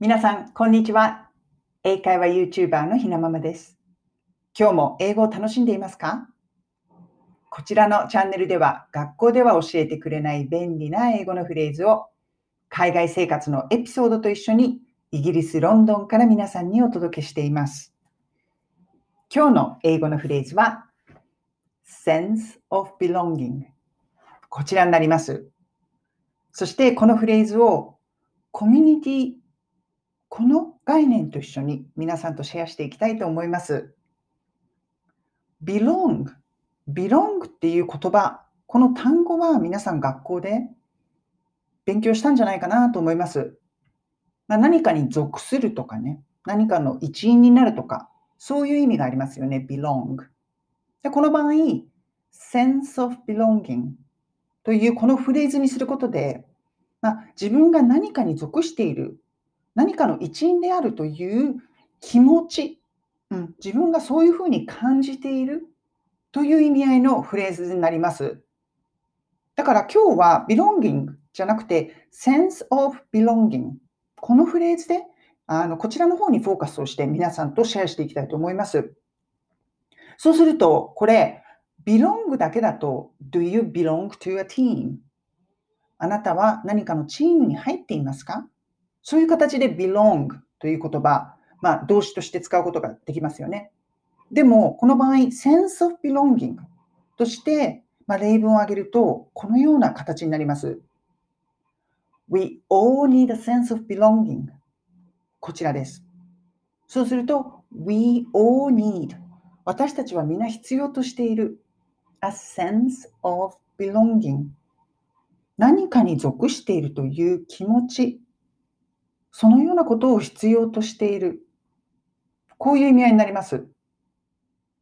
皆さん、こんにちは。英会話 YouTuber のひなままです。今日も英語を楽しんでいますか？こちらのチャンネルでは、学校では教えてくれない便利な英語のフレーズを、海外生活のエピソードと一緒に、イギリス・ロンドンから皆さんにお届けしています。今日の英語のフレーズは、sense of belonging。こちらになります。そして、このフレーズをコミュニティこの概念と一緒に皆さんとシェアしていきたいと思います。belong。belong っていう言葉、この単語は皆さん学校で勉強したんじゃないかなと思います。まあ、何かに属するとかね、何かの一員になるとか、そういう意味がありますよね、belong。でこの場合、sense of belonging というこのフレーズにすることで、まあ、自分が何かに属している何かの一員であるという気持ち、うん、自分がそういうふうに感じているという意味合いのフレーズになります。だから今日は belonging じゃなくて sense of belonging このフレーズであのこちらの方にフォーカスをして皆さんとシェアしていきたいと思います。そうするとこれ belong だけだと do you belong to a team? あなたは何かのチームに入っていますか？そういう形で belong という言葉、まあ、動詞として使うことができますよね。でも、この場合、sense of belonging として、まあ、例文を挙げると、このような形になります。We all need a sense of belonging. こちらです。そうすると、We all need. 私たちは皆必要としている。A sense of belonging. 何かに属しているという気持ち。そのようなことを必要としている。こういう意味合いになります。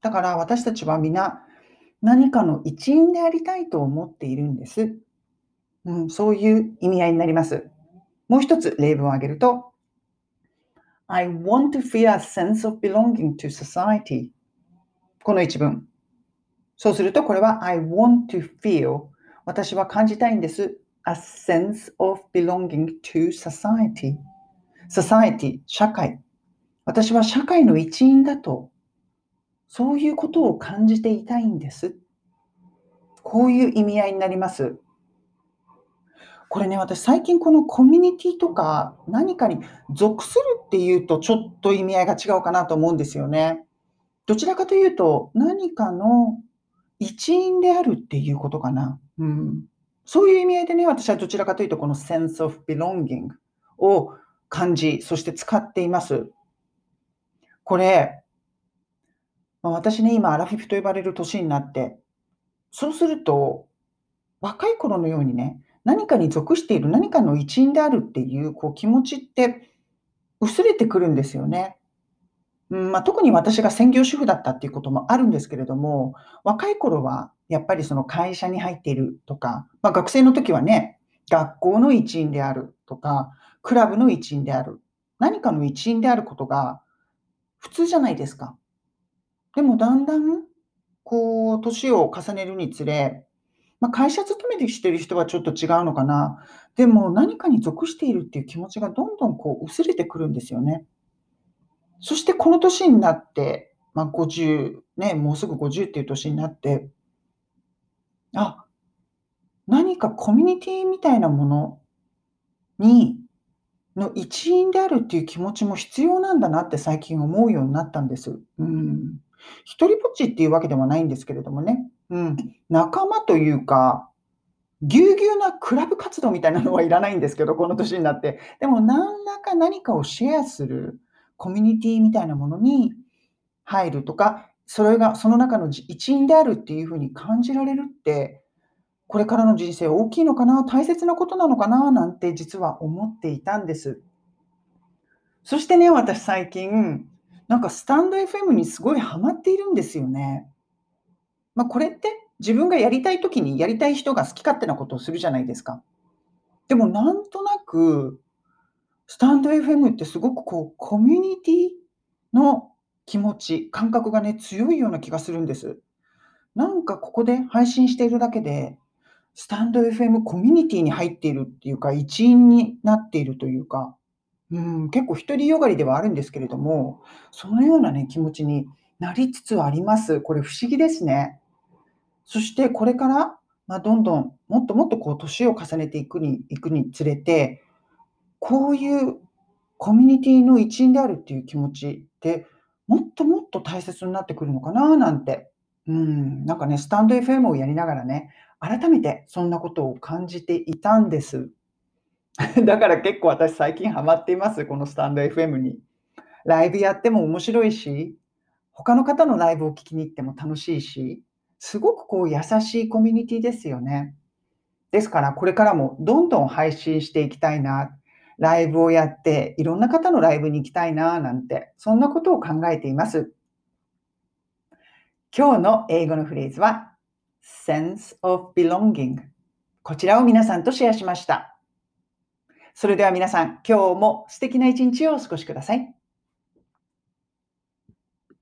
だから私たちは皆何かの一員でありたいと思っているんです。うん、そういう意味合いになります。もう一つ例文を挙げると、I want to feel a sense of belonging to society. この一文。そうするとこれは I want to feel 私は感じたいんです。a sense of belonging to society. Society 社会。私は社会の一員だとそういうことを感じていたいんです。こういう意味合いになります。これね私最近このコミュニティとか何かに属するっていうとちょっと意味合いが違うかなと思うんですよね。どちらかというと何かの一員であるっていうことかな。うん。そういう意味合いでね私はどちらかというとこの sense of belonging を感じ、そして使っています。これ、まあ私ね、今、アラフィフと呼ばれる年になって、そうすると、若い頃のようにね、何かに属している、何かの一員であるっていうこう気持ちって薄れてくるんですよね。うんまあ、特に私が専業主婦だったっていうこともあるんですけれども、若い頃はやっぱりその会社に入っているとか、まあ、学生の時はね、学校の一員であるとか、クラブの一員である。何かの一員であることが普通じゃないですか。でもだんだん、こう、年を重ねるにつれ、まあ、会社勤めてしてる人はちょっと違うのかな。でも何かに属しているっていう気持ちがどんどんこう薄れてくるんですよね。そしてこの年になって、まあ、50、ね、もうすぐ50っていう年になって、あ、何かコミュニティみたいなものにの一員であるっていう気持ちも必要なんだなって最近思うようになったんです。うん。一人ぼっちっていうわけではないんですけれどもね。うん。仲間というか、ぎゅうぎゅうなクラブ活動みたいなのはいらないんですけど、この年になって。でも何らか何かをシェアするコミュニティみたいなものに入るとか、それがその中の一員であるっていうふうに感じられるって、これからの人生大きいのかな、大切なことなのかな、なんて実は思っていたんです。そしてね、私最近、なんかスタンド FM にすごいハマっているんですよね。まあ、これって自分がやりたい時にやりたい人が好き勝手なことをするじゃないですか。でもなんとなく、スタンド FM ってすごくこうコミュニティの気持ち、感覚がね、強いような気がするんです。なんかここで配信しているだけで、スタンド FM コミュニティに入っているっていうか、一員になっているというか、うん、結構独りよがりではあるんですけれども、そのようなね、気持ちになりつつあります。これ不思議ですね。そしてこれから、まあ、どんどん、もっともっとこう年を重ねていくにいくにつれて、こういうコミュニティの一員であるっていう気持ちって、もっともっと大切になってくるのかななんて、うん、なんかね、スタンド FM をやりながらね、改めてそんなことを感じていたんです。だから結構私最近ハマっています、このスタンド FM に。ライブやっても面白いし、他の方のライブを聞きに行っても楽しいし、すごくこう優しいコミュニティですよね。ですからこれからもどんどん配信していきたいな、ライブをやっていろんな方のライブに行きたいななんて、そんなことを考えています。今日の英語のフレーズは sense of belonging こちらを皆さんとシェアしました。それでは皆さん、今日も素敵な一日をお過ごしください。